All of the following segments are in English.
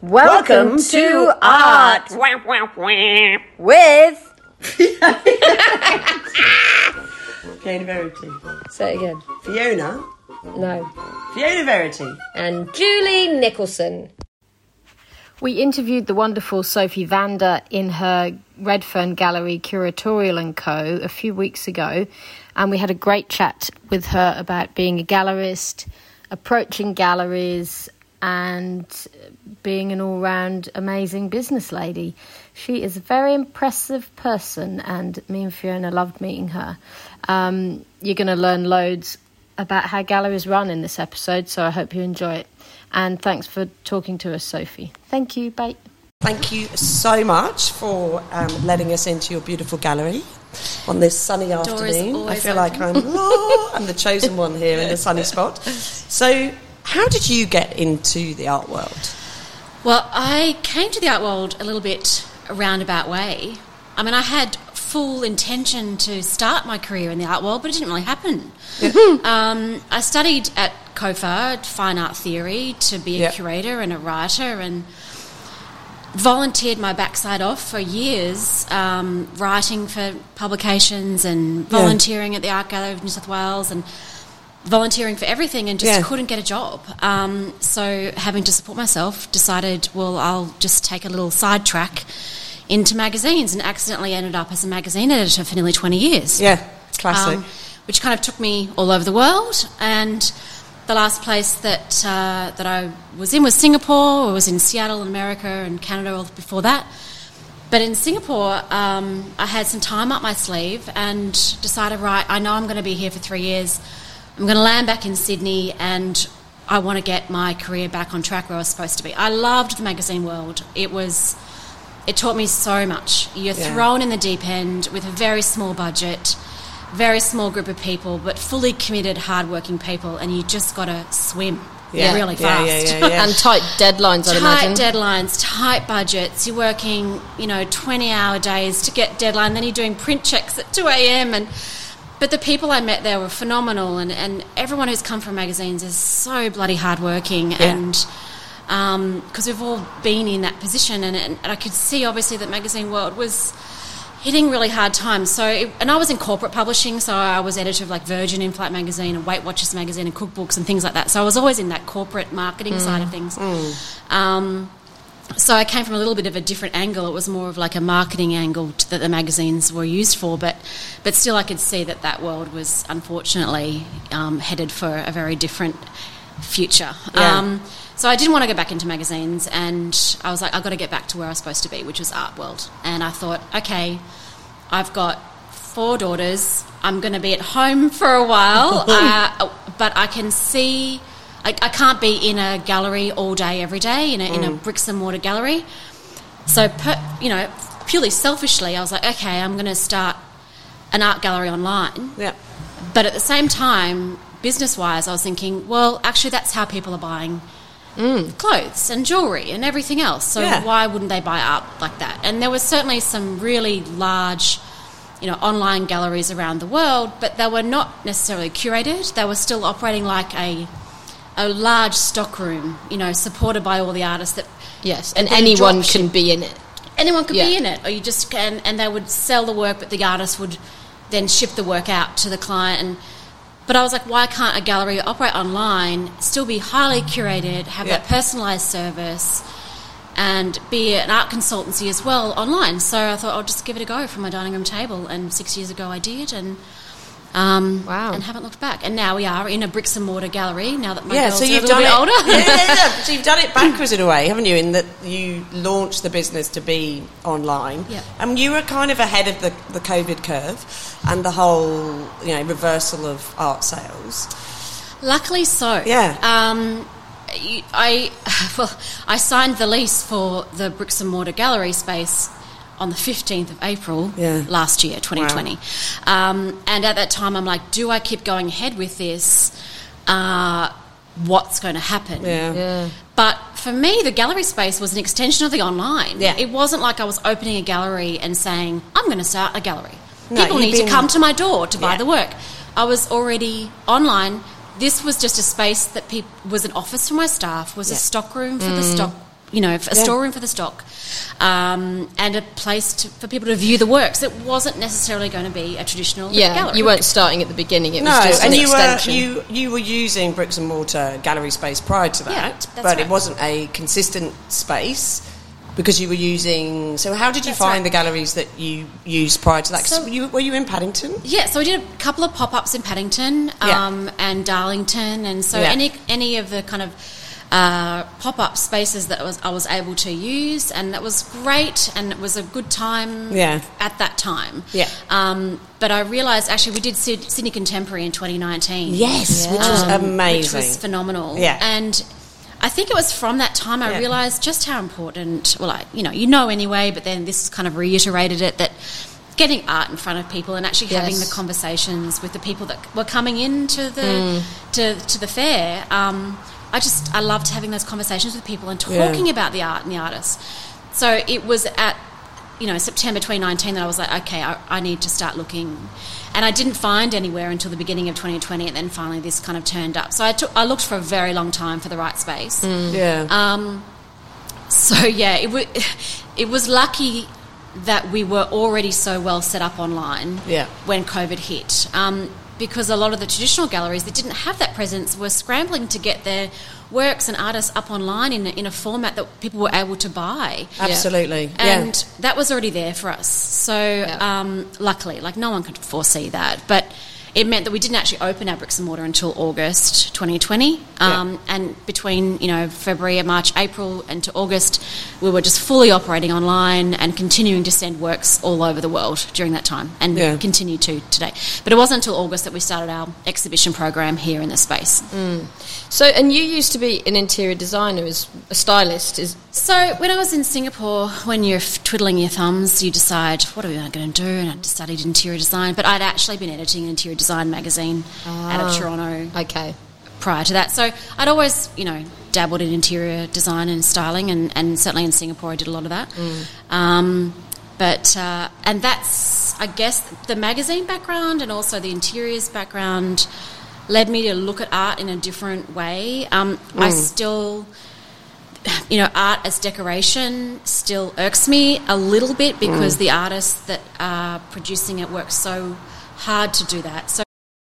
Welcome, to Art with. Fiona Verity. Say it again. Fiona? No. Fiona Verity. And Julie Nicholson. We interviewed the wonderful Sophie Vander in her Redfern Gallery Curatorial and Co. a few weeks ago, and we had a great chat with her about being a gallerist, approaching galleries, and being an all round amazing business lady. She is a very impressive person, and me and Fiona loved meeting her. Um, you're going to learn loads about how galleries run in this episode, so I hope you enjoy it. And thanks for talking to us, Sophie. Thank you. Bye. Thank you so much for um, letting us into your beautiful gallery on this sunny afternoon. I always feel like I'm, oh, I'm the chosen one here in the sunny spot. So, how did you get into the art world? Well, I came to the art world a little bit a roundabout way. I mean, I had full intention to start my career in the art world, but it didn't really happen. um, I studied at COFA, fine art theory, to be a Yeah. curator and a writer, and volunteered my backside off for years, um, writing for publications and volunteering at the Art Gallery of New South Wales and volunteering for everything and just Yeah. couldn't get a job. Um, so, having to support myself, decided, well, I'll just take a little sidetrack into magazines and accidentally ended up as a magazine editor for nearly 20 years. Yeah, classic. Um, which kind of took me all over the world. And the last place that uh, that I was in was Singapore. I was in Seattle, in America, and Canada all before that. But in Singapore, um, I had some time up my sleeve and decided, right, I know I'm going to be here for three years. I'm going to land back in Sydney and I want to get my career back on track where I was supposed to be. I loved the magazine world. It was, it taught me so much. You're Yeah. thrown in the deep end with a very small budget, very small group of people, but fully committed, hardworking people, and you just got to swim Yeah. really fast. yeah, yeah, yeah. And tight deadlines, I'd Tight imagine. deadlines, tight budgets. You're working, you know, 20 hour days to get deadline. Then you're doing print checks at 2 a.m. And but the people I met there were phenomenal, and, and everyone who's come from magazines is so bloody hardworking, and um, because we've all been in that position, and, and I could see obviously that magazine world was hitting really hard times. So, it, and I was in corporate publishing, so I was editor of like Virgin In Flight magazine and Weight Watchers magazine and cookbooks and things like that. So I was always in that corporate marketing hmm. side of things. Hmm. Um, so I came from a little bit of a different angle. It was more of like a marketing angle that the magazines were used for, but but still I could see that that world was unfortunately um, headed for a very different future. Yeah. Um, so I didn't want to go back into magazines, and I was like, I've got to get back to where I was supposed to be, which was art world. And I thought, okay, I've got four daughters. I'm going to be at home for a while, uh, but I can see. I, I can't be in a gallery all day, every day, in a, in a mm. bricks and mortar gallery. So, per, you know, purely selfishly, I was like, okay, I'm going to start an art gallery online. yeah. But at the same time, business wise, I was thinking, well, actually, that's how people are buying mm. clothes and jewelry and everything else. So Yeah. why wouldn't they buy art like that? And there was certainly some really large, you know, online galleries around the world, but they were not necessarily curated. They were still operating like a a large stockroom, you know, supported by all the artists that Yes, and anyone can be in it. anyone could be in it, or you just can, and they would sell the work, but the artist would then ship the work out to the client. And but I was like, why can't a gallery operate online, still be highly curated, have Yeah. that personalised service, and be an art consultancy as well online? So I thought I'll just give it a go from my dining room table, and six years ago I did, and. Um, Wow. And haven't looked back. And now we are in a bricks and mortar gallery. Now that my yeah, girls so are a you've done bit it. older. yeah, yeah, yeah. So you've done it backwards in a way, haven't you? In that you launched the business to be online. Yeah. And you were kind of ahead of the, the COVID curve and the whole, you know, reversal of art sales. Luckily so. Yeah. Um, I well, I signed the lease for the bricks and mortar gallery space on the 15th of April Yeah. last year, 2020. Um, and at that time, I'm like, do I keep going ahead with this? Uh, what's going to happen? Yeah. Yeah. But for me, the gallery space was an extension of the online. Yeah. It wasn't like I was opening a gallery and saying, I'm going to start a gallery. No, People need been- to come to my door to buy Yeah. the work. I was already online. This was just a space that peop- was an office for my staff, was a stock room for the stock you know, a storeroom for the stock, um, and a place to, for people to view the works. It wasn't necessarily going to be a traditional Yeah, gallery. you weren't starting at the beginning. It was No, just and an you extension. were you you were using bricks and mortar gallery space prior to that, Yeah, that's but it wasn't a consistent space because you were using. So how did you That's find right. the galleries that you used prior to that? So- you, were you in Paddington? Yeah, so we did a couple of pop ups in Paddington Yeah. um, and Darlington, and so Yeah. any any of the kind of uh, pop up spaces that was I was able to use, and that was great, and it was a good time Yeah. at that time. Yeah. Um, but I realised actually we did Sydney Contemporary in 2019. Yes, which was um, amazing. Which was phenomenal. Yeah. And I think it was from that time I Yeah. realised just how important, well, I, you know, you know anyway, but then this kind of reiterated it that getting art in front of people and actually having the conversations with the people that were coming into the Mm. to, to the fair. Um, I just I loved having those conversations with people and Yeah. talking about the art and the artists. So it was at you know September 2019 that I was like, okay, I, I need to start looking, and I didn't find anywhere until the beginning of 2020, and then finally this kind of turned up. So I took I looked for a very long time for the right space. Yeah. Um, so yeah, it was it was lucky that we were already so well set up online Yeah. when COVID hit. Um, because a lot of the traditional galleries that didn't have that presence were scrambling to get their works and artists up online in a, in a format that people were able to buy. Absolutely. And yeah. that was already there for us. So, Yeah. um, luckily, like no one could foresee that. But it meant that we didn't actually open our bricks and mortar until August 2020. Um, And between, you know, February, March, April, and to August, we were just fully operating online and continuing to send works all over the world during that time and Yeah. continue to today. But it wasn't until August that we started our exhibition program here in the space. So, and you used to be an interior designer, as a stylist. Is So when I was in Singapore, when you're f- twiddling your thumbs, you decide what are we going to do, and I studied interior design. But I'd actually been editing an interior design magazine out of Toronto okay. prior to that. So I'd always, you know, dabbled in interior design and styling, and, and certainly in Singapore I did a lot of that. Um, but uh, and that's, I guess, the magazine background and also the interiors background led me to look at art in a different way. Um, I still you know, art as decoration still irks me a little bit because the artists that are producing it work so hard to do that. So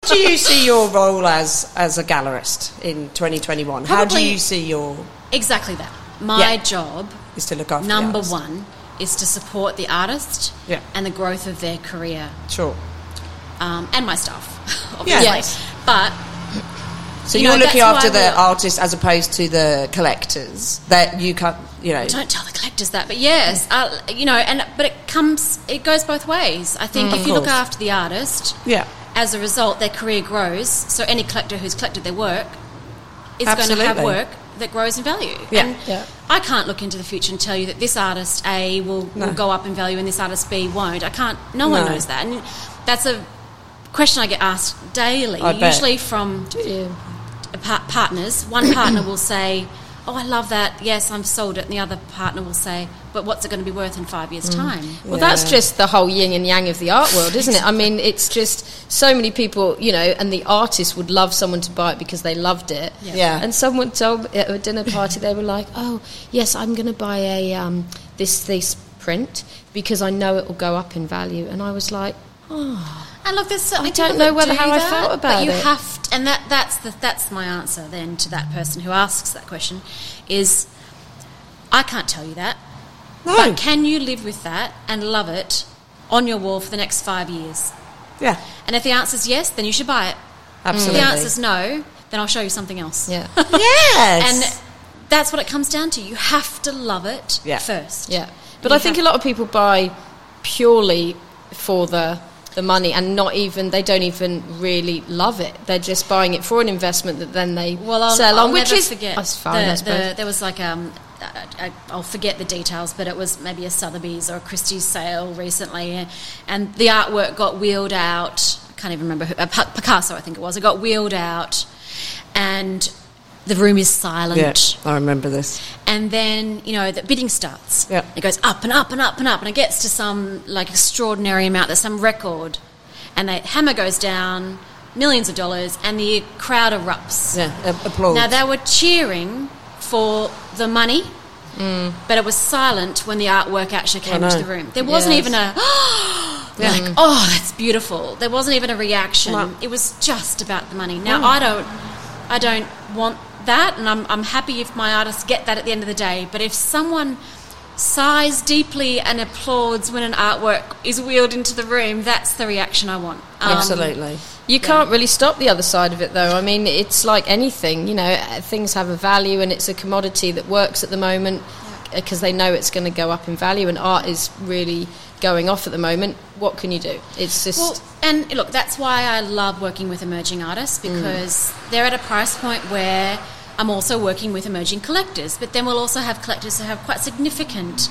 do you see your role as as a gallerist in 2021? How do you see your exactly that. My Yeah. job, is to look after number one, is to support the artist Yeah. and the growth of their career Sure. um, and my staff, obviously. Yes. But So You are know, looking after the artists as opposed to the collectors that you can't, you know. don't tell the collectors that, but yes, uh, you know, and but it comes, it goes both ways. I think Mm. If you look after the artist, Yeah. as a result, their career grows. So any collector who's collected their work is going to have work that grows in value. Yeah. And Yeah. I can't look into the future and tell you that this artist A will, No. will go up in value and this artist B won't. I can't. No one knows that, and that's a question I get asked daily. I bet. usually from Yeah. Par- partners. One partner will say, "Oh, I love that. Yes, I've sold it," and the other partner will say, "But what's it going to be worth in five years' time?" Well, that's just the whole yin and yang of the art world, isn't it? I mean, it's just so many people, you know, and the artist would love someone to buy it because they loved it. Yeah. Yeah. And someone told me at a dinner party, they were like, "Oh, yes, I'm going to buy a um, this this print because I know it will go up in value." And I was like, "Oh, And look, there's certainly I don't know whether do how I that, felt but about you it. have to, and that that's the that's my answer then to that person who asks that question is I can't tell you that. No. But can you live with that and love it on your wall for the next five years? yeah. And if the answer is yes, then you should buy it. Absolutely. If the answer is no, then I'll show you something else. yeah, yes. And that's what it comes down to. You have to love it Yeah. first. yeah." But You I think a lot of people buy purely for the the money and not even they don't even really love it. They're just buying it for an investment that then they Well, I'll, sell I'll on, which is forget. that's fine. The, the, there was like um, I, I- I'll forget the details, but it was maybe a Sotheby's or a Christie's sale recently, and the artwork got wheeled out. I can't even remember who, uh, Picasso, I think it was. It got wheeled out, and the room is silent. yeah, I remember this. And then, you know, the bidding starts. Yeah. It goes up and up and up and up, and it gets to some like extraordinary amount. There's some record, and the hammer goes down, millions of dollars, and the crowd erupts. Yeah, a- applause. Now they were cheering for the money mm. but it was silent when the artwork actually came into the room. There wasn't Yes. even a like, oh, that's beautiful. There wasn't even a reaction. It was just about the money. Now I don't, I don't want that, and I'm I'm happy if my artists get that at the end of the day. But if someone sighs deeply and applauds when an artwork is wheeled into the room, that's the reaction I want. Um, Absolutely. You can't really stop the other side of it, though. I mean, it's like anything, you know, uh, things have a value and it's a commodity that works at the moment because they know it's going to go up in value, and art is really going off at the moment. What can you do? It's just. Well, and look, that's why I love working with emerging artists mm. because they're at a price point where I'm also working with emerging collectors, but then we'll also have collectors who have quite significant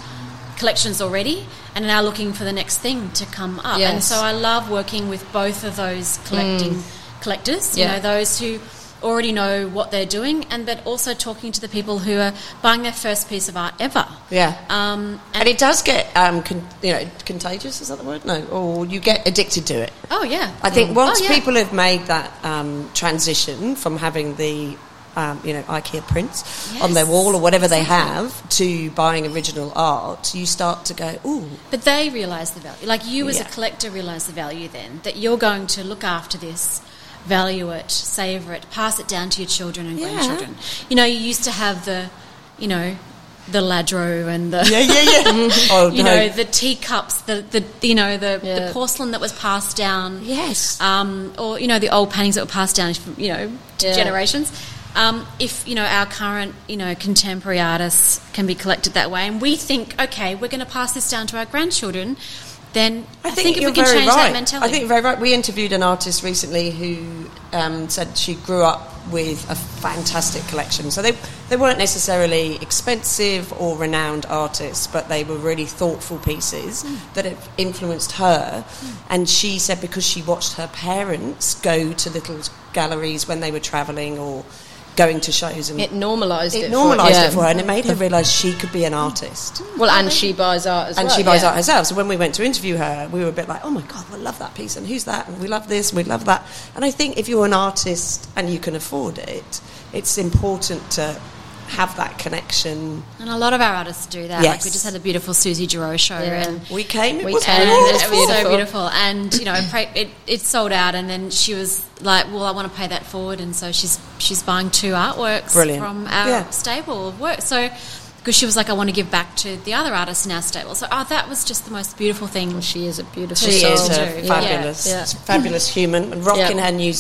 collections already and are now looking for the next thing to come up. And so I love working with both of those collecting mm. collectors, you Yeah. know, those who already know what they're doing and but also talking to the people who are buying their first piece of art ever. Yeah. Um, and it does get, um, con- you know, contagious. Is that the word? No, or you get addicted to it. oh yeah. I think once Oh, yeah. people have made that um, transition from having the, um, you know, IKEA prints on their wall or whatever they have to buying original art, you start to go, ooh, But they realise the value. Like you, as Yeah. a collector, realise the value then that you're going to look after this, value it, savour it, pass it down to your children and Yeah. grandchildren. You know, you used to have the, you know, the Lladró and the. yeah, yeah, yeah. oh, You no. know the teacups, the, the you know the, Yeah. the porcelain that was passed down, Yes. um, or you know the old paintings that were passed down, from, you know, to Yeah. generations. Um, if you know our current, you know, contemporary artists can be collected that way, and we think, okay, we're going to pass this down to our grandchildren, then I, think, if you're we can change right. that mentality, I think you're very right. We interviewed an artist recently who um, said she grew up with a fantastic collection. So they they weren't necessarily expensive or renowned artists, but they were really thoughtful pieces Hmm. that have influenced her. And she said because she watched her parents go to little galleries when they were travelling or going to shows and it normalised it. it normalised for, it for her and it made her mm. realise she could be an artist mm. Well, and she buys art as well. and well. she buys yeah. art herself. So when we went to interview her, we were a bit like, "Oh my god, we love that piece, and who's that? And we love this, and we love that." And I think if you're an artist and you can afford it, it's important to have that connection. and a lot of our artists do that. Like we just had a beautiful Susie Giroux show, Yeah. and We came, it We was came, beautiful. it was so beautiful. beautiful. And you know, it, it sold out, and then she was like, "Well, I want to pay that forward," and so she's she's buying two artworks Brilliant. from our Yeah. stable of work. So. Because she was like, I want to give back to the other artists in our stable. So, oh, that was just the most beautiful thing. She is a beautiful She soul. is a fabulous, Yeah. fabulous human, and rocking Yeah. her new,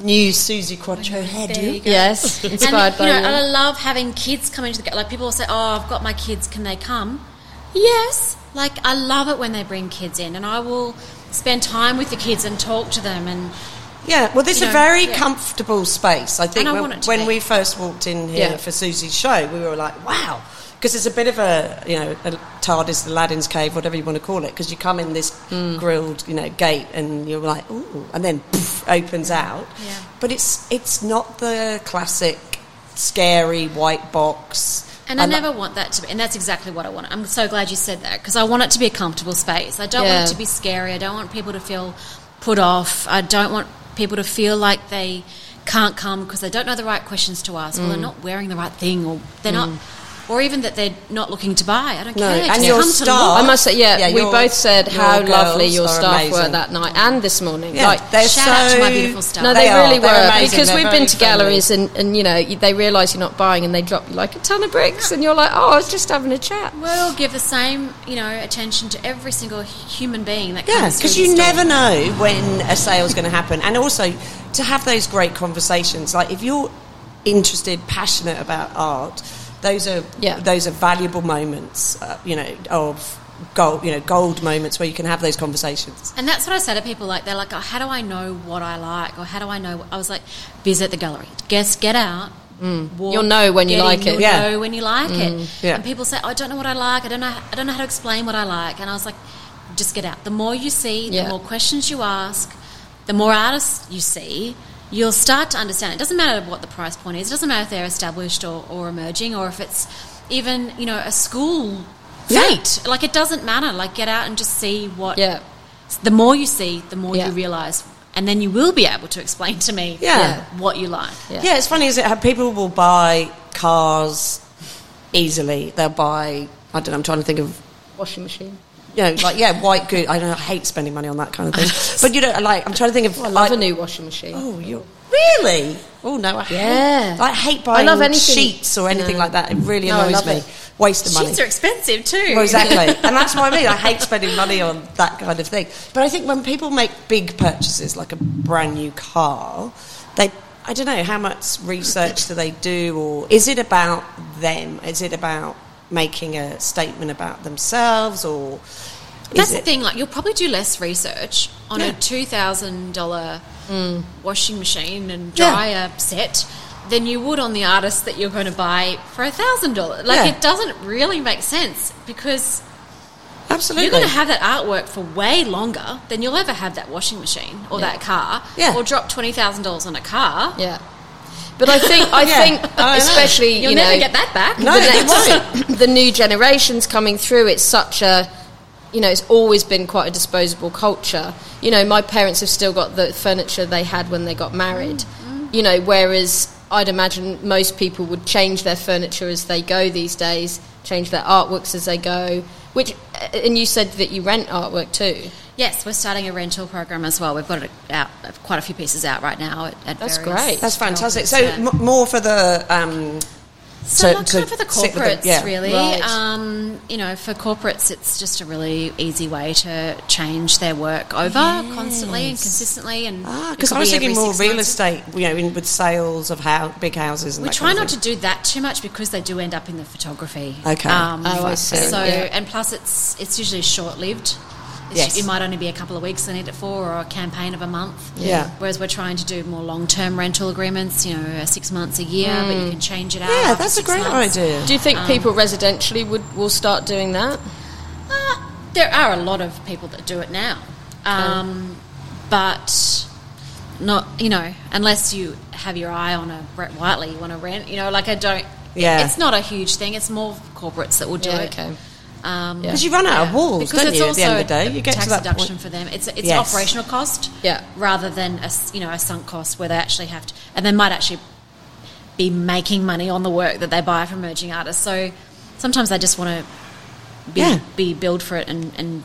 new Suzi Quatro There you hairdo. go. Yes, And, inspired you know, you. and I love having kids come into the like people will say, "Oh, I've got my kids. Can they come?" Yes, like I love it when they bring kids in, and I will spend time with the kids and talk to them. And Yeah, well, this is a know, very yeah. comfortable space. I think I when, want it to when we first walked in here Yeah. for Susie's show, we were like, wow. Because it's a bit of a, you know, a TARDIS, Aladdin's cave, whatever you want to call it. Because you come in this Hmm. grilled, you know, gate, and you're like, ooh, and then poof, opens out. Yeah. But it's it's not the classic scary white box. and I lo- never want that to be. And that's exactly what I want. I'm so glad you said that because I want it to be a comfortable space. I don't want it to be scary. I don't want people to feel put off. I don't want people to feel like they can't come because they don't know the right questions to ask, or they're not wearing the right thing, or they're not, or even that they're not looking to buy. I don't No, care. and Just your come staff- look. I must say, yeah, Yeah, we both said how lovely your are staff were that night and this morning. Yeah, like, they're Shout out to my beautiful staff. No, They they, really They're were amazing. because They're we've been to friendly. galleries and, and you know they realise you're not buying and they drop you like a ton of bricks and you're like, oh, I was just having a chat. We'll give the same, you know, attention to every single human being that Yeah, comes because through you the store. never know when a sale's going to happen, and also to have those great conversations. Like if you're interested, passionate about art, those are Yeah. those are valuable moments. Uh, you know of gold, you know gold moments where you can have those conversations. And that's what I say to people. Like they're like, oh, "How do I know what I like?" Or "How do I know?" I was like, "Visit the gallery. Guess, get out. walk, Mm. You'll know when you get in, like it. You'll Yeah. know when you like it." Yeah. And people say, "I don't know what I like. I don't know. I don't know how to explain what I like." And I was like, "Just get out. The more you see, the Yeah. more questions you ask, the more artists you see." You'll start to understand. It doesn't matter what the price point is. It doesn't matter if they're established or, or emerging, or if it's even you know a school Yeah. fate. Like it doesn't matter. Like get out and just see what Yeah. the more you see, the more Yeah. you realise, and then you will be able to explain to me Yeah. Yeah. what you like. Yeah. Yeah, it's funny, is it? How people will buy cars easily. They'll buy. I don't know. I'm trying to think of Washing machine. You know, like yeah, white good. I don't know. I hate spending money on that kind of thing. but you know, like I'm trying to think of. Oh, I love like, a new washing machine. Oh, you really? Oh no, I Yeah. hate. I hate buying love anything- sheets or anything No. like that. It really No, I annoys love me. it. Waste of money. Sheets are expensive too. Well, exactly. and that's what I mean. I hate spending money on that kind of thing. But I think when people make big purchases, like a brand new car, they, I don't know, how much research do they do? Or is it about them? Is it about making a statement about themselves? Or is That's the it, thing. Like, you'll probably do less research on Yeah. a two thousand dollar mm. washing machine and Yeah. dryer set than you would on the artist that you're going to buy for a thousand dollars. Like, Yeah. it doesn't really make sense because Absolutely. you're going to have that artwork for way longer than you'll ever have that washing machine or Yeah. that car. Yeah. Or drop twenty thousand dollars on a car. Yeah. But I think I Yeah. think I know. especially You'll you never know get that back. No, the next, the new generations coming through. It's such a you know it's always been quite a disposable culture. You know, my parents have still got the furniture they had when they got married. Mm-hmm. You know, whereas I'd imagine most people would change their furniture as they go these days, change their artworks as they go. Which and you said that you rent artwork too. Yes, we're starting a rental program as well. We've got it out, quite a few pieces out right now. At, at That's great. That's fantastic. So yeah. m- more for the. Um, So to- like to kind of for the sit with them, corporates, yeah. really. Right. Um, you know, for corporates, it's just a really easy way to change their work over constantly and consistently. And Ah, because could I was thinking more real months. estate, you know, in, with sales of how, big houses. And We try not to do that too much because they do end up in the photography. Okay. Um, Oh, I see. So Yeah. and plus it's it's usually short lived. Yes. It might only be a couple of weeks they need it for, or a campaign of a month. Yeah. Whereas we're trying to do more long term rental agreements. You know, uh, six months, a year, but you can change it out. Yeah, that's a great months. idea. Do you think Um, people residentially would will start doing that? Uh, there are a lot of people that do it now, um, but not you know unless you have your eye on a Brett Whiteley you want to rent. You know, like I don't. Yeah. it's not a huge thing. It's more corporates that will do Yeah, it. okay. Um, Yeah. Because you run out of walls, because don't you? At the end of the day, you get tax to that deduction point. for them. It's it's Yes. operational cost, Yeah. rather than a you know a sunk cost where they actually have to, and they might actually be making money on the work that they buy from emerging artists. So sometimes they just want to be Yeah. be billed for it, and and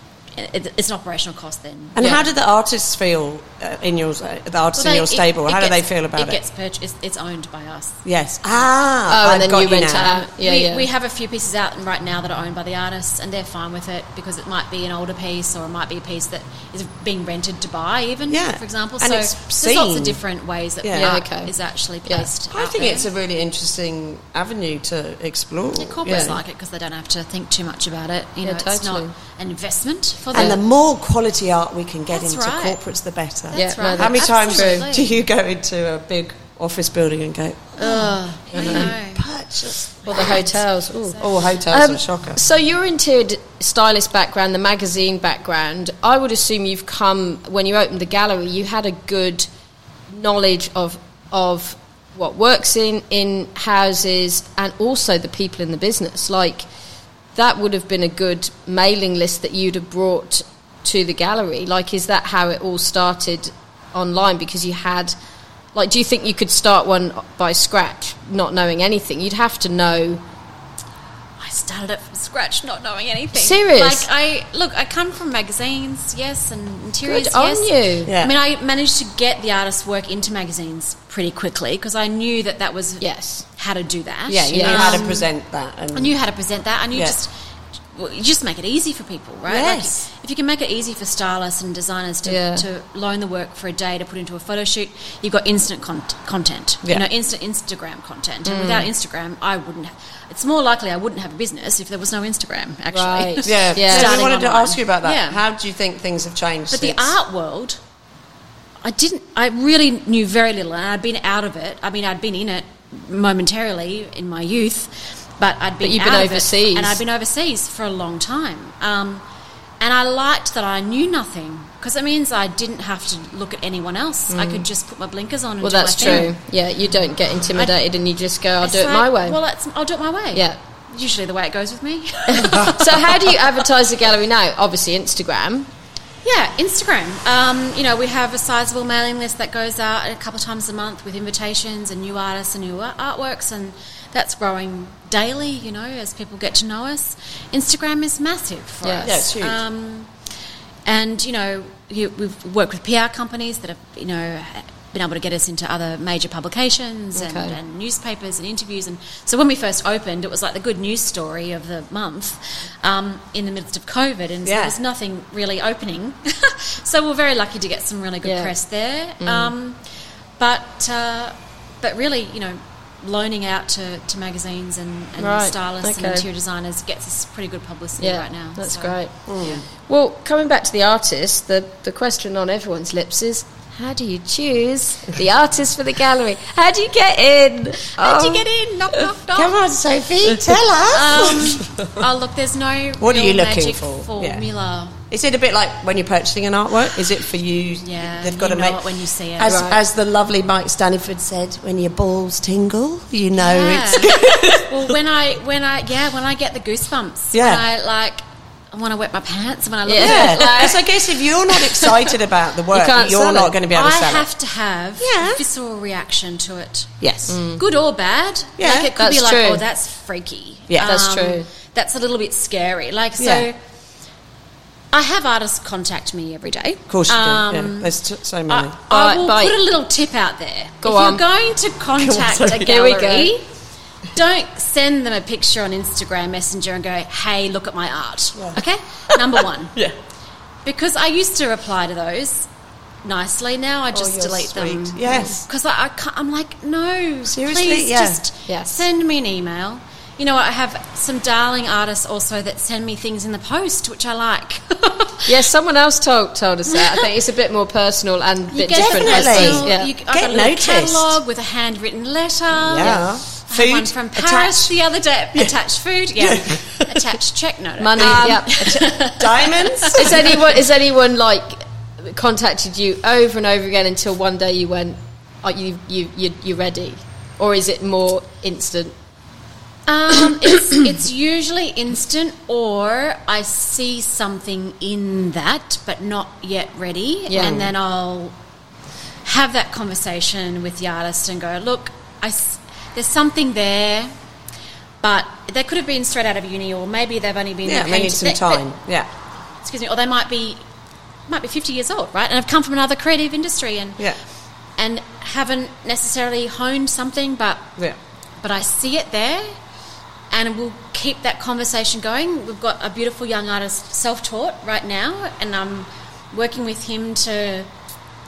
it's an operational cost then. And Yeah. how do the artists feel uh, in your the artists Well, in your stable? it how do they feel about it? It gets purchased. It's, it's owned by us. yes. Ah. Oh, and I've then got you rent it now. out. Yeah, we, yeah. we have a few pieces out right now that are owned by the artists, and they're fine with it because it might be an older piece or it might be a piece that is being rented to buy, even Yeah. for example. And so it's there's lots of different ways that Yeah. Yeah, art okay. is actually Yeah. placed. I out think there. it's a really interesting avenue to explore. Yeah, corporates Yeah. like it because they don't have to think too much about it. You Yeah, know, it's not an investment for them. And the more quality art we can get That's into right. corporates, the better. That's Yeah, right. How many Absolutely. times do you go into a big office building and go, I know. purchase? Or the hotels. Ooh. Oh, hotels Um, are shocker. So your interior stylist background, the magazine background, I would assume you've come when you opened the gallery. You had a good knowledge of of what works in in houses and also the people in the business. Like that would have been a good mailing list that you'd have brought to the gallery. Like, is that how it all started online? Because you had. Like, do you think you could start one by scratch, not knowing anything? You'd have to know I started it from scratch, not knowing anything. Serious? Like I look, I come from magazines, yes, and interiors, Good on yes. you. Yeah. I mean, I managed to get the artist's work into magazines pretty quickly because I knew that that was Yes. How to do that. Yeah, you Yeah. know how to Um, present that. And I knew how to present that. I knew Yeah. just well, you just make it easy for people, right? Yes. Like, if you can make it easy for stylists and designers to, Yeah. to loan the work for a day to put into a photo shoot, you've got instant con- content. Yeah. You know, instant Instagram content. Mm. And without Instagram, I wouldn't. Have, it's more likely I wouldn't have a business if there was no Instagram. Actually, Right. yeah, Yeah. So I Starting wanted to ask you about that. Yeah. How do you think things have changed? But since? the art world, I didn't. I really knew very little, and I'd been out of it. I mean, I'd been in it momentarily in my youth, but I'd been. but you've been out of it, overseas. and I'd been overseas for a long time. Um, and I liked that I knew nothing because it means I didn't have to look at anyone else. I could just put my blinkers on. And Mm. Well, that's true. Yeah, you don't get intimidated and you just go, I'll do it like, my way. Well, that's, I'll do it my way. Yeah. Usually the way it goes with me. so, how do you advertise the gallery now? Obviously, Instagram. Yeah, Instagram. Um, you know, we have a sizable mailing list that goes out a couple of times a month with invitations and new artists and new artworks, and that's growing daily. You know, as people get to know us, Instagram is massive for Yeah. us. Yeah, it's huge. Um, and you know, you, we've worked with PR companies that have you know been able to get us into other major publications and, Okay. and newspapers and interviews. And so when we first opened, it was like the good news story of the month um, in the midst of COVID, and so Yeah. there's nothing really opening. so we're very lucky to get some really good Yeah. press there. Um, but uh, but really, you know. Loaning out to, to magazines and, and Right, stylists okay. and interior designers gets us pretty good publicity Yeah, right now. that's so, great. Yeah. Well, coming back to the artist, the, the question on everyone's lips is how do you choose the artist for the gallery? How do you get in? How do you Oh. get in? Knock, knock, knock. Come on, Sophie, tell us. Um, oh, look, there's no What are you looking magic for? Yeah. formula. Is it a bit like when you're purchasing an artwork? Is it for you? Yeah, they've got you to know make it when you see it. As, Right. as the lovely Mike Staniford said, when your balls tingle, you know Yeah. it's well, when I when I yeah when I get the goosebumps, Yeah. when I like I want to wet my pants when I look Yeah. at it. Yeah, Like, because I guess if you're not excited about the work, can't you sell are not it. going to be able to I sell have to have Yeah. a visceral reaction to it, Yes. good or bad. Yeah, like it could be like, true. oh, that's freaky. Um, Yeah. That's true. That's a little bit scary. Like so. Yeah. I have artists contact me every day. Of course you do. Um, Yeah. There's t- so many. I, I will by- put a little tip out there. Go if on. you're going to contact sorry. a Here we go. Don't send them a picture on Instagram Messenger and go, "Hey, look at my art." Okay, number one. yeah. Because I used to reply to those nicely. Now I oh, just you're delete them. Yes. Because I, I can't, I'm like, no, Seriously? please Yeah. just Yes. send me an email. You know, I have some darling artists also that send me things in the post, which I like. Yes, someone else told told us that. I think it's a bit more personal and a bit different. Definitely. Yeah. you, I Get got a noticed. catalogue with a handwritten letter. Yeah. I Food had one from Paris attached. the other day. Attached food, yeah. attached check note. Money. Um, yep. Diamonds. Is anyone is anyone like contacted you over and over again until one day you went, "Are you you you you're ready," or is it more instant? Um, it's it's usually instant, or I see something in that, but not yet ready, Yeah. and then I'll have that conversation with the artist and go, look, I s there's something there, but they could have been straight out of uni, or maybe they've only been yeah, they need some they- time. Yeah. excuse me, or they might be might be 50 years old, right, and have come from another creative industry and Yeah. and haven't necessarily honed something, but Yeah. but I see it there and we'll keep that conversation going. We've got a beautiful young artist, self taught right now, and I'm working with him to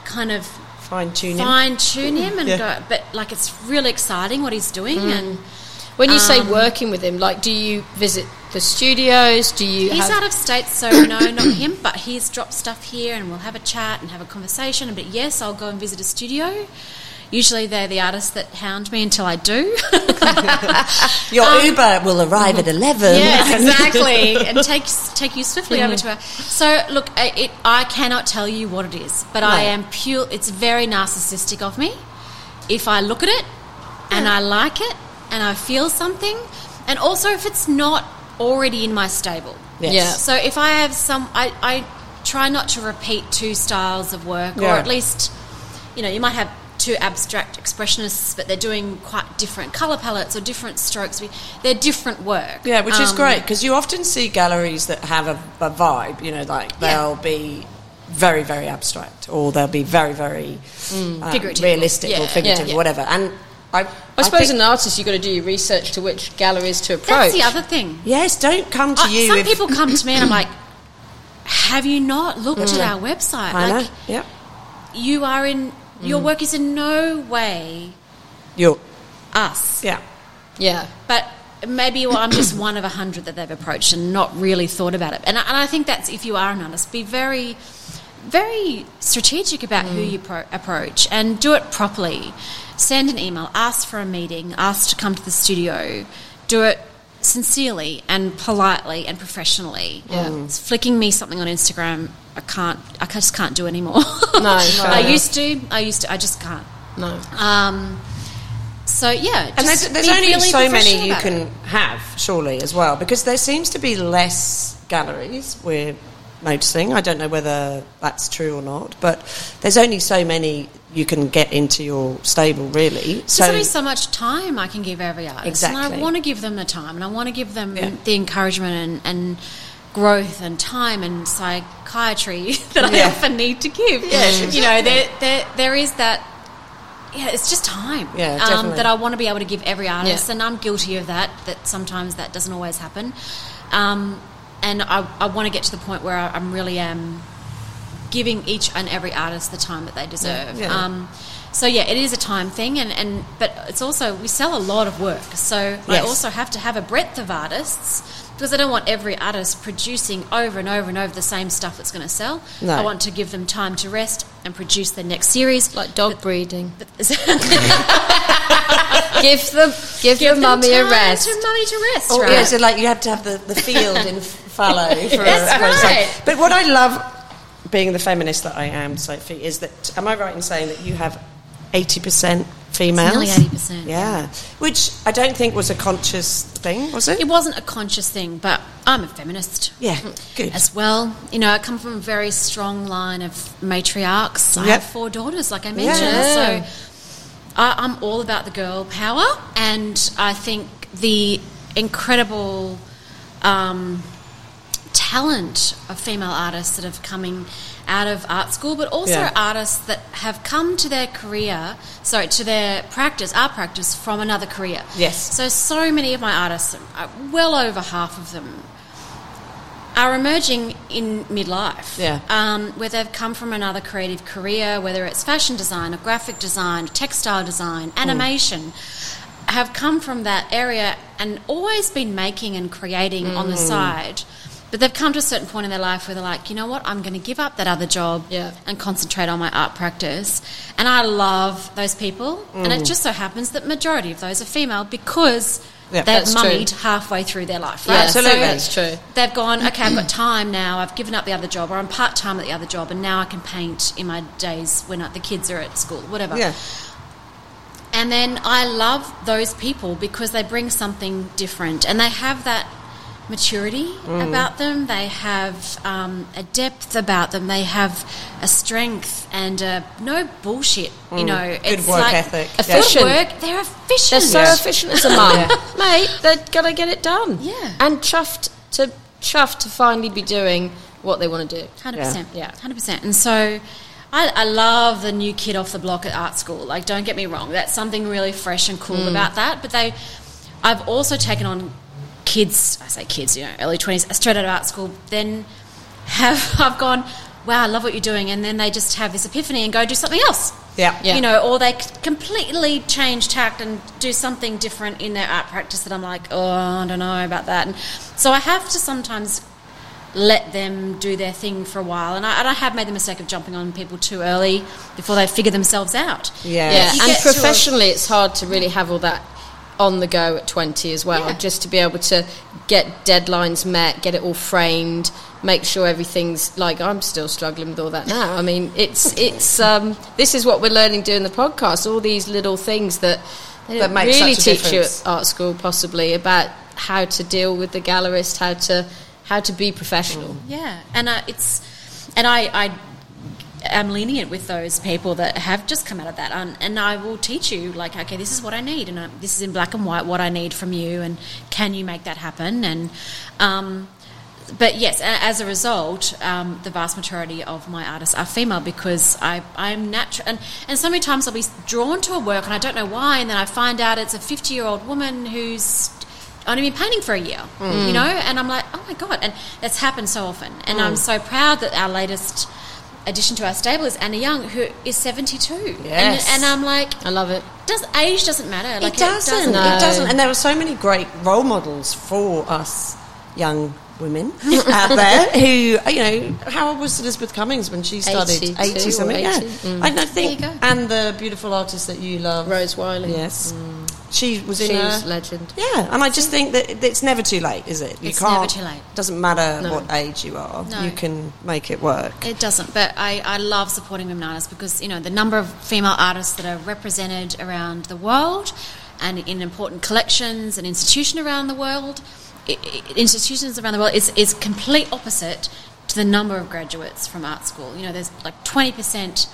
kind of Fine tuning. fine tune him and Yeah. go. But like, it's really exciting what he's doing, and When you say Um, working with him, like, do you visit the studios? Do you? he's out of state, so no, not him. But he's dropped stuff here, and we'll have a chat and have a conversation. But yes, I'll go and visit a studio. Usually, they're the artists that hound me until I do. Your Um, Uber will arrive at 11. Yes, exactly, and take take you swiftly over to her. So, look, I- it, I cannot tell you what it is, but I am pure. It's very narcissistic of me. If I look at it and I like it and I feel something, and also if it's not already in my stable. Yes. Yeah. So if I have some, I, I try not to repeat two styles of work, or at least, you know, you might have two abstract expressionists, but they're doing quite different color palettes or different strokes. We- They're different work. Yeah, which is Um, great because you often see galleries that have a, a vibe. You know, like they'll be very, very abstract, or they'll be very, very um, Figurative. realistic Yeah. or figurative Yeah. or whatever. And I, I suppose as an artist, you've got to do your research to which galleries to approach. That's the other thing. yes, don't come to I- you. some if, people come to me and I'm like, have you not looked at our website? Mm. I like, know. Yep. you are in, your Mm. work is in no way You're. us. Yeah. yeah, But maybe well, I'm just one of a hundred that they've approached and not really thought about it. And I, and I think that's if you are an artist, be very, very strategic about who you pro- approach and do it properly. Send an email, ask for a meeting, ask to come to the studio. Do it sincerely and politely and professionally. Yeah. It's flicking me something on Instagram. I can't. I just can't do anymore. No, no. I used to. I used to. I just can't. no. Um, so yeah, And there's, there's be only really so many you can it. have, surely, as well, because there seems to be less galleries. We're noticing. I don't know whether that's true or not, but there's only so many you can get into your stable, really. So there's only so much time I can give every artist. And Exactly. I want to give them the time and I want to give them Yeah. the encouragement and, and growth and time and psychiatry that I often need to give. Yeah, You know, there, there, there is that. Yeah, it's just time Yeah, um, that I want to be able to give every artist, Yeah. and I'm guilty of that. That sometimes that doesn't always happen, um, and I, I want to get to the point where I, I'm really am giving each and every artist the time that they deserve. Yeah. Um, so yeah, it is a time thing, and, and but it's also we sell a lot of work, so I also have to have a breadth of artists because I don't want every artist producing over and over and over the same stuff that's going to sell. No. I want to give them time to rest and produce the next series. Like dog breeding. But- give them, give, Give your them mummy a rest. To mummy to rest, Oh, right? yeah, so like you have to have the, the field in fallow. For That's for a second. right. But what I love, being the feminist that I am, Sophie, is that am I right in saying that you have eighty percent females? nearly 80%. Yeah, which I don't think was a conscious thing, was it? It wasn't a conscious thing, but I'm a feminist. Yeah, good. As well, you know, I come from a very strong line of matriarchs. I Yep. have four daughters, like I mentioned, Yeah. so I, I'm all about the girl power, and I think the incredible um, talent of female artists that have coming out of art school, but also Yeah. artists that have come to their career, sorry, to their practice, art practice from another career. Yes. So, so many of my artists, uh, well over half of them, are emerging in midlife. Yeah. Um, where they've come from another creative career, whether it's fashion design or graphic design, textile design, animation, have come from that area and always been making and creating on the side. But they've come to a certain point in their life where they're like, you know what, I'm going to give up that other job Yeah. and concentrate on my art practice. And I love those people. And it mm. just so happens that majority of those are female because Yeah, they've that's true. halfway through their life. Yeah, Right? absolutely. That's true. They've gone, okay, I've got time now. I've given up the other job, or I'm part time at the other job, and now I can paint in my days when the kids are at school, whatever. Yeah, And then I love those people because they bring something different, and they have that maturity Mm. about them. They have um, a depth about them. They have a strength and a, no bullshit. You know, Mm. Good it's work like ethic. Good Efficient. work. They're efficient. They're so Yeah. efficient as a mum, mate. They're gonna get it done. Yeah. and chuffed to chuffed to finally be doing what they want to do. Hundred percent, Yeah. hundred percent. And so, I, I love the new kid off the block at art school. Like, don't get me wrong, that's something really fresh and cool about that. But they, I've also taken on kids. I say kids, you know, early twenties, straight out of art school. Then have I've gone, wow, I love what you're doing, and then they just have this epiphany and go do something else. yeah, Yeah. You know, or they completely change tact and do something different in their art practice that I'm like, oh, I don't know about that. And so I have to sometimes let them do their thing for a while. And I, and I have made the mistake of jumping on people too early before they figure themselves out. Yeah. Yeah, and get to a- professionally, it's hard to really have all that on the go at 20 as well. Yeah. Just to be able to get deadlines met, get it all framed, make sure everything's like I'm still struggling with all that now. I mean, it's it's um, this is what we're learning doing the podcast. All these little things that they That make really such a teach you at art school, possibly about how to deal with the gallerist, how to how to be professional. Yeah, and uh, it's and I, I am lenient with those people that have just come out of that, and, and I will teach you like, okay, this is what I need, and uh, this is in black and white what I need from you, and can you make that happen? And um, but yes, a- as a result, um, the vast majority of my artists are female because I, I'm natural. And, and so many times I'll be drawn to a work and I don't know why, and then I find out it's a 50 year old woman who's only been painting for a year, you know? And I'm like, oh my God. And that's happened so often. And I'm so proud that our latest addition to our stable is Anna Young, who is 72. Yes. And, and I'm like, I love it. does age doesn't matter. Like it doesn't. No. It doesn't. And there are so many great role models for us young women out there who, you know, how old was Elizabeth Cummings when she started? 82 80 or something. 80. Yeah. Mm. I, I think, There you go. and the beautiful artist that you love, Rose Wiley. Yes. She was in She a- was legend. Yeah, and I just think that it's never too late, is it? You It's can't. never too late. Doesn't matter No. what age you are. No. You can make it work. It doesn't, but I, I love supporting women artists because you know the number of female artists that are represented around the world, and in important collections and institutions around the world, institutions around the world is is complete opposite to the number of graduates from art school. You know, there's like twenty percent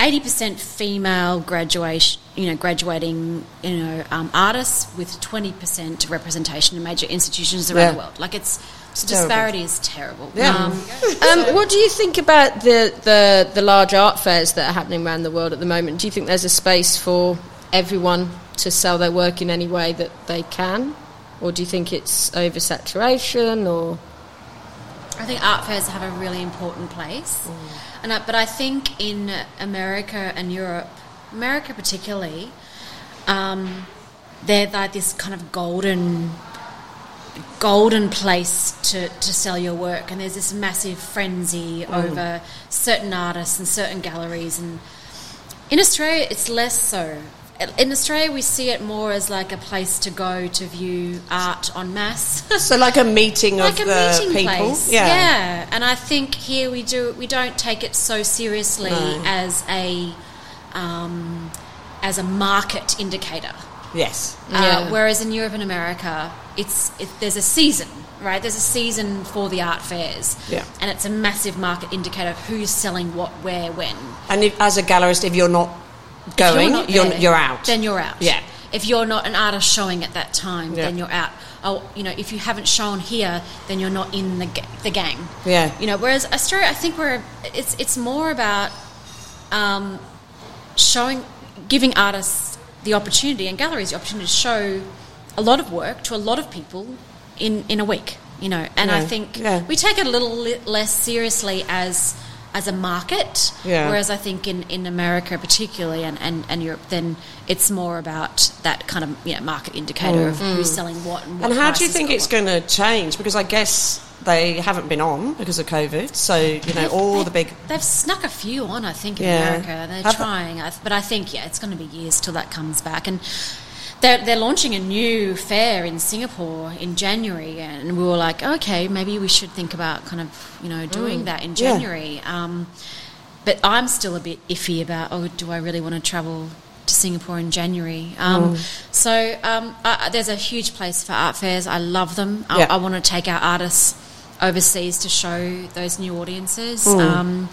eighty percent female graduation, you know, graduating, you know, um, artists with twenty percent representation in major institutions around Yeah. the world. Like it's, the terrible. disparity is terrible. Yeah. Um, Um, what do you think about the, the, the large art fairs that are happening around the world at the moment? Do you think there's a space for everyone to sell their work in any way that they can? Or do you think it's oversaturation or I think art fairs have a really important place, and I, but I think in America and Europe, America particularly, um, they're like this kind of golden, golden place to, to sell your work, and there's this massive frenzy over certain artists and certain galleries, and in Australia it's less so. In Australia, we see it more as like a place to go to view art en masse. So like a meeting like of a the meeting people. place. Yeah. and I think here we do we don't take it so seriously No. as a um, as a market indicator. Yes. Yeah. Uh, whereas in Europe and America, it's it, there's a season, right? There's a season for the art fairs, Yeah. and it's a massive market indicator of who's selling what, where, when. And if, as a gallerist, if you're not going, not you're, there, you're out. Then you're out. Yeah. If you're not an artist showing at that time, Yeah. then you're out. Oh, you know, if you haven't shown here, then you're not in the the gang. Yeah. You know, whereas Australia, I think we're it's it's more about um, showing, giving artists the opportunity and galleries the opportunity to show a lot of work to a lot of people in in a week. You know, and I think Yeah. we take it a little li- less seriously as as a market. Yeah. Whereas I think in, in America particularly and, and, and Europe, then it's more about that kind of you know, market indicator of who's selling what and what Mm. and how do you think it's going to change? Because I guess they haven't been on because of COVID. So, you know, all the big. They've snuck a few on, I think, in Yeah. America. They're Have- trying, I, but I think yeah, it's going to be years till that comes back. And they're they're launching a new fair in Singapore in January, and we were like, okay, maybe we should think about kind of you know doing that in Mm. Yeah. January. Um, but I'm still a bit iffy about oh, do I really want to travel? To Singapore in January, um, Mm. so um, I, there's a huge place for art fairs. I love them. I, Yeah. I want to take our artists overseas to show those new audiences. Hmm.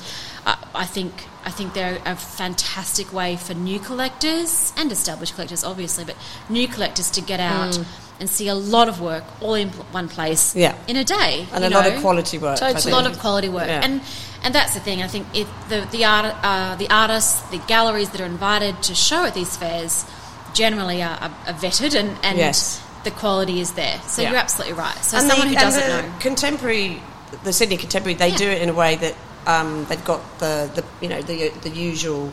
I, think I think they're a fantastic way for new collectors and established collectors, obviously, but new collectors to get out and see a lot of work all in one place. Yeah. in a day. And a lot of quality work. It's a lot of quality work, Yeah. and and that's the thing. I think if the the art uh, the artists, the galleries that are invited to show at these fairs, generally are, are, are vetted and and Yes. the quality is there. So Yeah. you're absolutely right. So and someone the, who doesn't know, contemporary, the Sydney contemporary, they Yeah. do it in a way that um, they've got the, the you know the the usual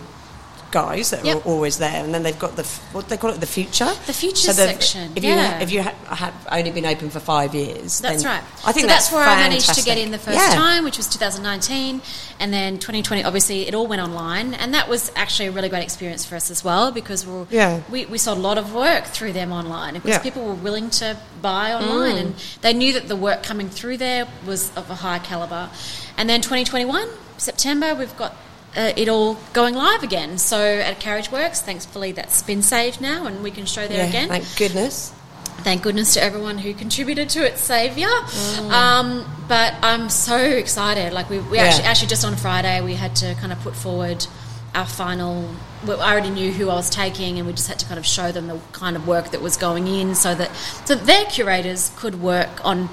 guys that Yep. are always there, and then they've got the what they call it the future. The future So section, If you yeah. if you ha- have only been open for five years, That's then right. I think so that's, that's, where I managed to get in the first Yeah. time, which was 2019, and then 2020. Obviously, it all went online, and that was actually a really great experience for us as well because we, were, Yeah. we we sold a lot of work through them online because Yeah. people were willing to buy online, and mm. they knew that the work coming through there was of a high caliber. And then 2021 September, we've got. Uh, it all going live again. So at Carriageworks, thankfully that's been saved now, and we can show there Yeah, again Thank goodness. thank goodness to everyone who contributed to its saviour. Mm. Um, but I'm so excited. Like we, we Yeah. actually actually just on Friday we had to kind of put forward our final. Well, I already knew who I was taking, and we just had to kind of show them the kind of work that was going in, so that so that their curators could work on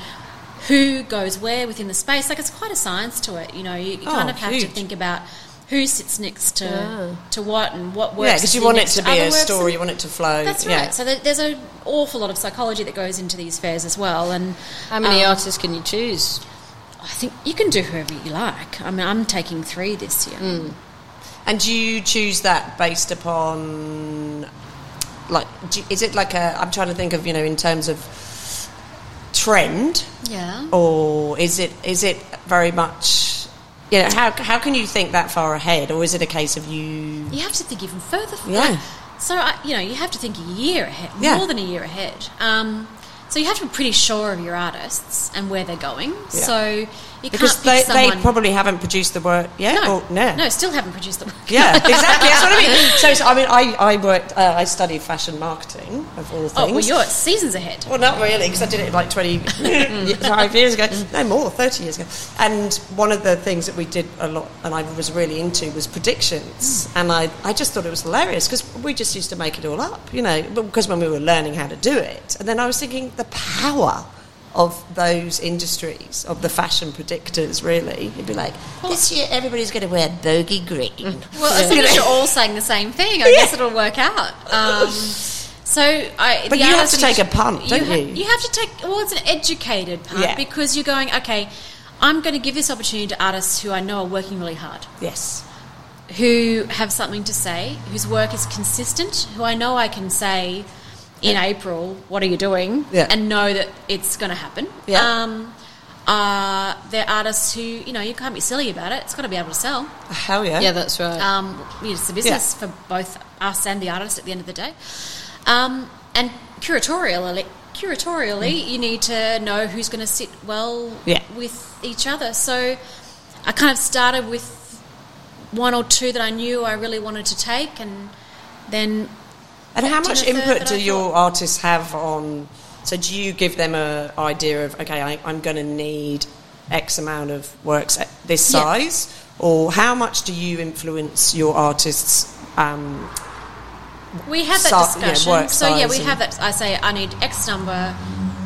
who goes where within the space. Like it's quite a science to it. You know, you, you Oh, kind of have to think about. Who sits next to Yeah. to what and what works? Yeah, because you want it to be a story, you want it to flow. that's yeah. right. So there's an awful lot of psychology that goes into these fairs as well, and how many um, artists can you choose? I think you can do whoever you like. I mean, I'm taking three this year. Mm. And do you choose that based upon, like, do, is it like a? I'm trying to think of, you know, in terms of trend, Yeah. or is it is it very much, you know, how how can you think that far ahead, or is it a case of you? You have to think even further. Yeah. So I, you know, you have to think a year ahead, Yeah. more than a year ahead. Um, so you have to be pretty sure of your artists and where they're going. Yeah. So You because they, they probably haven't produced the work yet. no, or, no, no, still haven't produced the work. Yeah, exactly. That's what I mean. So, so I mean, I, I worked, uh, I studied fashion marketing of all things. Oh, well, you're seasons ahead. Well, not really, because I did it like 25 years ago. No more, 30 years ago. And one of the things that we did a lot, and I was really into, was predictions. And I, I just thought it was hilarious, because we just used to make it all up, you know, because when we were learning how to do it. And then I was thinking the power of those industries, of the fashion predictors, really. It'd be like, this year everybody's going to wear bogey green. Well, as long as you're all saying the same thing, I guess it'll work out. Um, so, I, But you have to take a punt, don't ha- you? You have to take. Well, it's an educated punt Yeah. because you're going. Okay, I'm going to give this opportunity to artists who I know are working really hard, Yes. who have something to say, whose work is consistent, who I know I can say in April, "What are you doing?" Yeah. and know that it's going to happen. Yeah. Um, uh, they're artists who you know you can't be silly about it. It's got to be able to sell. Hell yeah. Yeah, that's right. Um, it's a business for both us and the artist at the end of the day. Um, and curatorially, curatorially, you need to know who's going to sit well Yeah. with each other. So I kind of started with one or two that I knew I really wanted to take, and then And how much input do your artists have on? So do you give them an idea of okay, I, I'm going to need X amount of works at this Yeah. size, or how much do you influence your artists? Um, We have that Si- yeah, discussion. work so yeah, we have that. I say I need X number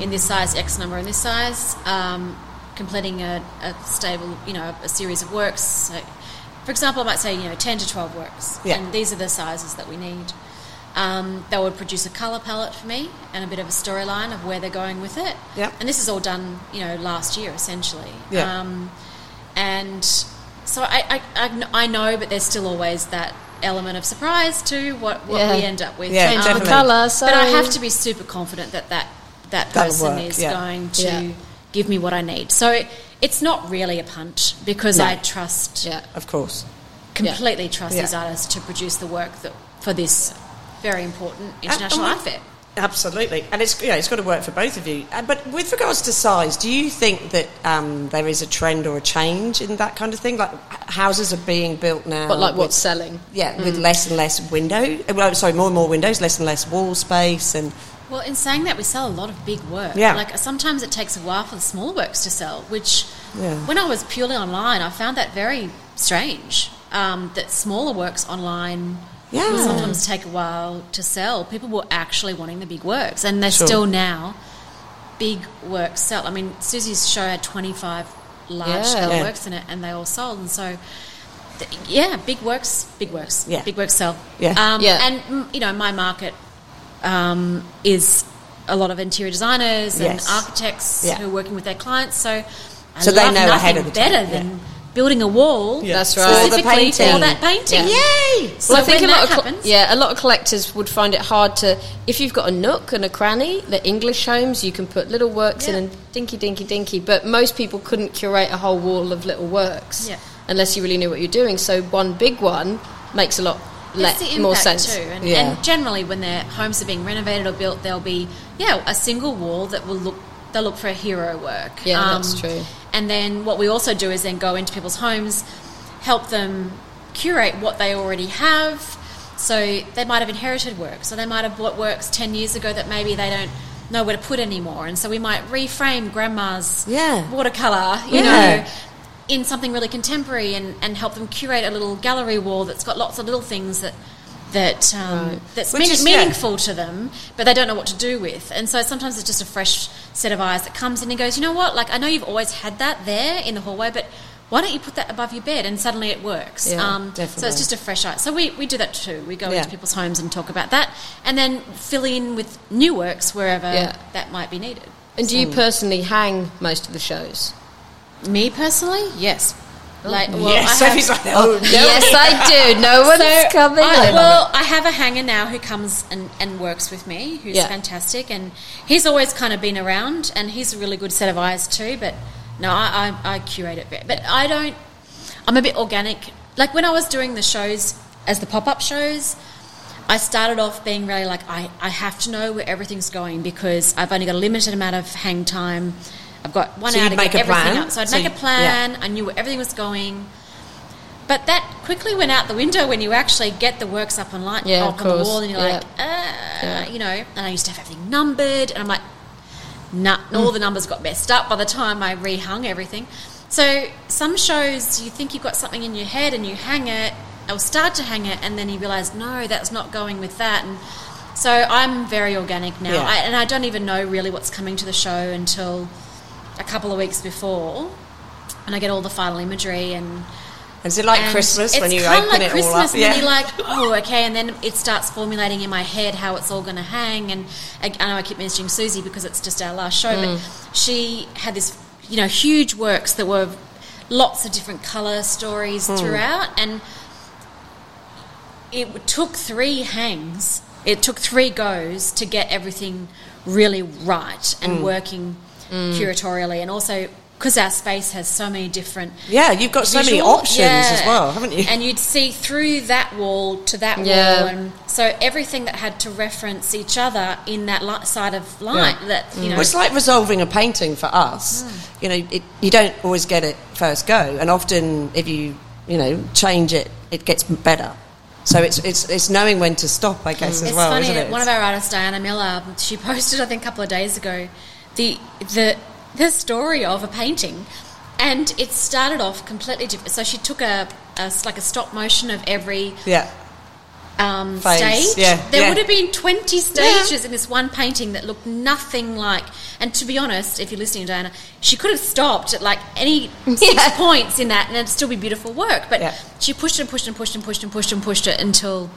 in this size, X number in this size, um, completing a, a stable, you know, a series of works. So, for example, I might say you know ten to twelve works, Yeah. and these are the sizes that we need. Um, they would produce a color palette for me and a bit of a storyline of where they're going with it. Yep. And this is all done, you know, last year essentially. Yeah. Um, and so I, I, I, I know, but there's still always that element of surprise to what, what Yeah. we end up with. Yeah, Change definitely. the colour. So But I have to be super confident that that, that That'll person work, is yeah. going to Yeah. give me what I need. So it's not really a punt because No. I trust, Yeah. of course. completely trust Yeah. these artists to produce the work that for this very important international art fair. Absolutely, and it's yeah, it's got to work for both of you. Uh, But with regards to size, do you think that um, there is a trend or a change in that kind of thing? Like houses are being built now, But like with- what's selling? Yeah, with less and less window. uh, Well, sorry, more and more windows, less and less wall space, and Well, in saying that, we sell a lot of big work. Yeah. Like sometimes it takes a while for the small works to sell, which Yeah. when I was purely online, I found that very strange. Um, that smaller works online Yeah. will sometimes take a while to sell. People were actually wanting the big works, and they're Sure. still now big works sell. I mean, Susie's show had twenty five large Yeah. scale Yeah. works in it, and they all sold. And so, th- yeah, big works, big works, Yeah. big works sell. Yeah. um, Yeah. and you know, my market um, is a lot of interior designers and Yes. architects Yeah. who are working with their clients. So, I So they know nothing ahead of the better time, yeah. than building a wall. That's right. the Specifically painting. for that painting. Yeah. yay! So well, I think when a lot that of col- happens, yeah, a lot of collectors would find it hard to if you've got a nook and a cranny. The English homes, you can put little works in Yeah. and dinky, dinky, dinky. But most people couldn't curate a whole wall of little works Yeah. unless you really knew what you're doing. So one big one makes a lot le- It's the more sense. too, and, Yeah. and generally when their homes are being renovated or built, there'll be yeah a single wall that will look they'll look for a hero work. Um, Yeah, that's true. And then what we also do is then go into people's homes, help them curate what they already have. So they might have inherited work, so they might have bought works ten years ago that maybe they don't know where to put anymore, and so we might reframe grandma's Yeah. watercolor, you Yeah. know in something really contemporary and, and help them curate a little gallery wall that's got lots of little things that that um, Right. that's meaning- is- yeah. meaningful to them, but they don't know what to do with. And so sometimes it's just a fresh set of eyes that comes in and goes, you know what? Like I know you've always had that there in the hallway, but why don't you put that above your bed? And suddenly it works. Yeah, um, So it's just a fresh eye. So we, we do that too. We go Yeah. into people's homes and talk about that, and then fill in with new works wherever Yeah. that might be needed. And do you personally hang most of the shows? Me personally, yes. Like, oh. well, yes, I have- Sophie's like, oh, no. Yes, I do. No one's So, coming. I, well, I have a hanger now who comes and, and works with me, who's Yeah. fantastic, and he's always kind of been around, and he's a really good set of eyes too. But no, I, I, I curate it, but I don't. I'm a bit organic. Like when I was doing the shows as the pop up shows, I started off being really like I, I have to know where everything's going because I've only got a limited amount of hang time. I've got one So hour to make get everything up. So I'd So make a plan. I knew where everything was going. But that quickly went out the window when you actually get the works up online, Yeah, up on the wall, and you're Yeah. like, uh, you know. And I used to have everything numbered, and I'm like, nah, all Mm. the numbers got messed up by the time I rehung everything. So some shows you think you've got something in your head and you hang it, or start to hang it, and then you realise no, that's not going with that. And so I'm very organic now, Yeah. I, and I don't even know really what's coming to the show until a couple of weeks before, and I get all the final imagery and. Is it like and Christmas when you open like it Christmas all up? and then you're like, oh, okay, and then it starts formulating in my head how it's all going to hang. And I, I know I keep mentioning Susie because it's just our last show, Mm. but she had this, you know, huge works that were lots of different color stories Mm. throughout, and it took three hangs. It took three goes to get everything really right and Mm. working Mm. curatorially, and also because our space has so many different Yeah, you've got so many visual- options as well, haven't you? And you'd see through that wall to that Yeah. wall, and so everything that had to reference each other in that li- side of light. Yeah. That you mm. know, Well, it's like resolving a painting for us. Mm. You know, it, you don't always get it first go, and often if you you know change it, it gets better. So it's it's it's knowing when to stop, I guess, as it's well, funny. isn't it? One of our artists, Diana Miller, she posted I think a couple of days ago the the the story of a painting. And it started off completely different. So she took a, a like a stop motion of every yeah, um, stage. yeah, there yeah. would have been 20 stages in this one painting that looked nothing like. And to be honest, if you're listening, Diana, she could have stopped at like any six Yeah. points in that and it'd still be beautiful work. But Yeah. she pushed and pushed and pushed and pushed and pushed and pushed it until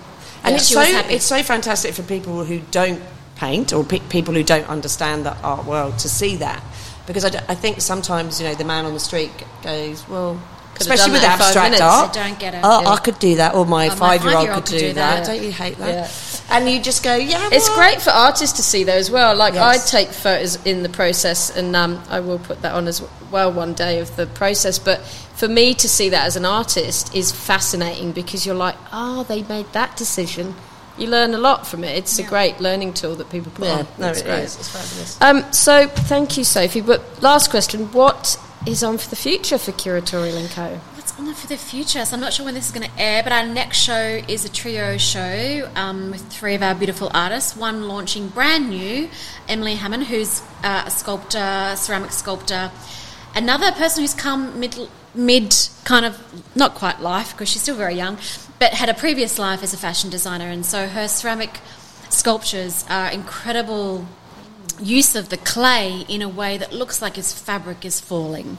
and yeah, it's so it's so fantastic for people who don't paint or pe- people who don't understand the art world to see that because I, d- I think sometimes you know the man on the street goes well. Could Especially with that in five abstract minutes. art, They don't get it. Oh, Yeah. I could do that, or my Oh, my five-year-old five-year-old could could do do that. that. Don't you hate that? Yeah. And you just go, yeah. It's great for artists to see though as well. Like Yes. I take photos in the process, and um, I will put that on as well one day of the process. But for me to see that as an artist is fascinating because you're like, oh, they made that decision. You learn a lot from it. It's a great learning tool that people put Yeah, on. no, It's it great. is. It's fabulous. Um, so thank you, Sophie. But last question: What is on for the future for Curatorial and Co? What's on for the future? So I'm not sure when this is going to air, but our next show is a trio show um, with three of our beautiful artists. One launching brand new, Emily Hammond, who's uh, a sculptor, ceramic sculptor. Another person who's come mid, mid kind of not quite life because she's still very young, but had a previous life as a fashion designer, and so her ceramic sculptures are incredible use of the clay in a way that looks like its fabric is falling.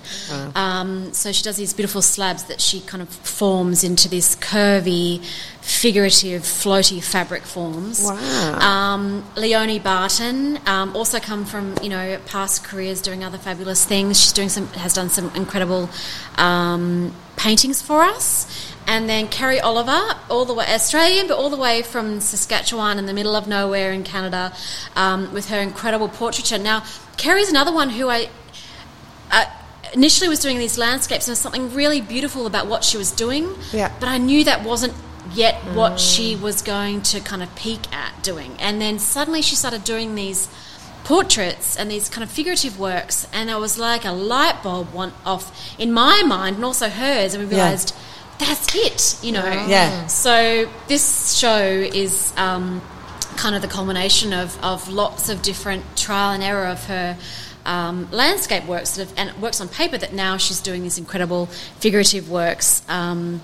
Um, so she does these beautiful slabs that she kind of forms into this curvy, figurative, floaty fabric forms. Wow. Um, Leonie Barton um, also come from you know past careers doing other fabulous things. She's doing some has done some incredible um, paintings for us. And then Kerry Oliver, all the way Australian, but all the way from Saskatchewan in the middle of nowhere in Canada, um, with her incredible portraiture. Now, Kerry's another one who I uh, initially was doing these landscapes, and there's something really beautiful about what she was doing. Yeah. But I knew that wasn't yet what she was going to kind of peak at doing. And then suddenly she started doing these portraits and these kind of figurative works, and it was like a light bulb went off in my mind and also hers, and we Yeah. Realised that's it, you know. Yeah. So this show is um, kind of the culmination of, of lots of different trial and error of her um, landscape works that have, and works on paper that now she's doing these incredible figurative works um,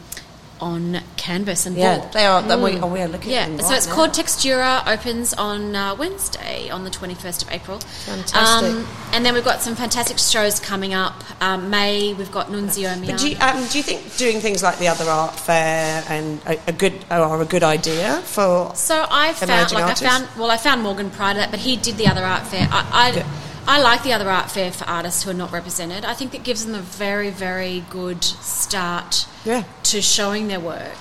on canvas and Yeah, board. they are. then We, oh, we are looking Yeah, at them so it's now. called Textura. Opens on uh, Wednesday, on the twenty first of April. Fantastic. and then we've got some fantastic shows coming up. Um, May we've got Nunzio But do you, um, do you think doing things like the other art fair and a, a good are a good idea for? So I found, like artists? I found, well, I found Morgan prior to that, but he did the other art fair. I, I. I like the other art fair for artists who are not represented. I think that gives them a very, very good start Yeah. to showing their work.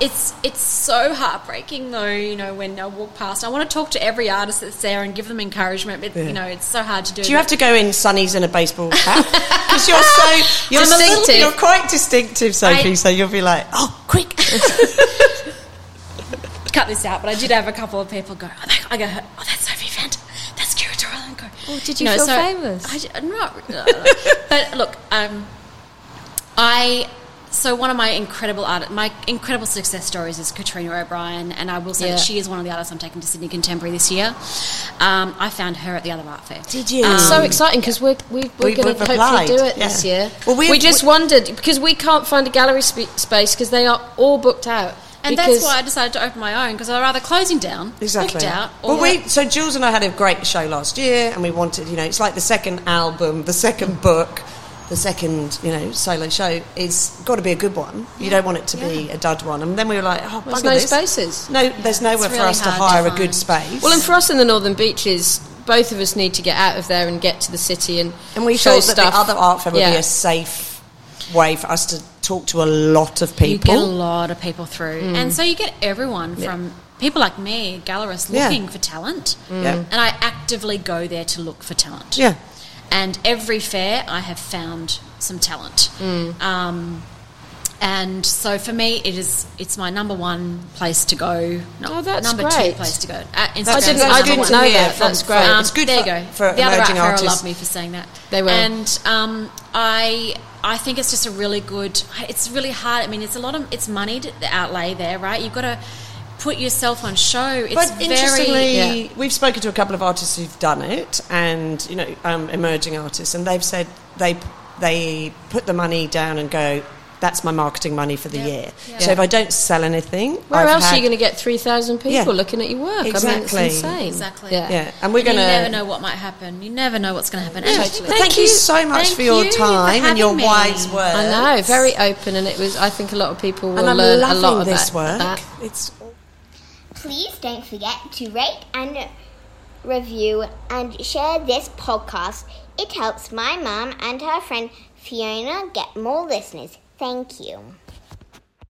It's it's so heartbreaking though, you know, when I walk past. I want to talk to every artist that's there and give them encouragement, but you know, it's so hard to do. Do you have to go in sunnies and a baseball cap? Because you're so you're Distinctive. So, you're quite distinctive, Sophie. I- so you'll be like, oh, quick. cut this out, but I did have a couple of people go, oh, that, I go, oh, that's Sophie Fent, that's curatorial, and go, Oh, did you feel famous? I, am not, but look, um, I. So one of my incredible art, my incredible success stories is Katrina O'Brien, and I will say Yeah. that she is one of the artists I'm taking to Sydney Contemporary this year. Um, I found her at the other art fair. Did you? It's so exciting because we're, we, we're We- going to hopefully applied, do it this year. Well, we- we just we- wondered because we can't find a gallery sp- space because they are all booked out. And that's why I decided to open my own because I'd rather closing down, Exactly. out, or well, we so Jules and I had a great show last year, and we wanted, you know, it's like the second album, the second book, the second, you know, solo show is got to be a good one. You don't want it to be a dud one. And then we were like, oh, There's no this. spaces. No, there's nowhere for us to hard to hire a good space. Well, and for us in the Northern Beaches, both of us need to get out of there and get to the city and and we show thought that stuff. the other art fair would Yeah. be a safe way for us to talk to a lot of you people. get a lot of people through, mm. and so you get everyone from people like me, gallerists, Yeah. looking for talent, mm. Yeah. and I actively go there to look for talent. Yeah. And every fair, I have found some talent. Mm. Um, and so for me, it is it's my number one place to go. No, Oh, that's a number two place to go. Uh, Instagram's That's- didn't- I didn't good one. to know that. from- That's great. Um, It's good there for, you go. for the other emerging will artists. love me for saying that. They will. And um, I I think it's just a really good. It's really hard. I mean, it's a lot of it's money to outlay there, right? You've got to put yourself on show. It's But very interestingly, Yeah. we've spoken to a couple of artists who've done it, and you know, um, emerging artists, and they've said they they put the money down and go. That's my marketing money for the year. So if I don't sell anything, Where I've else are you going to get 3,000 people Yeah. looking at your work? I mean, Exactly. it's insane. Exactly. Yeah. Yeah, and we're going to. You never know what might happen. You never know what's going to happen. Yeah. And But Thank, you so much Thank for your you for time and your me. wise words. I know, very open, and it was. I think a lot of people will And I'm learn a lot of this that, work. that. It's Please don't forget to rate and review and share this podcast. It helps my mum and her friend Fiona get more listeners. Thank you.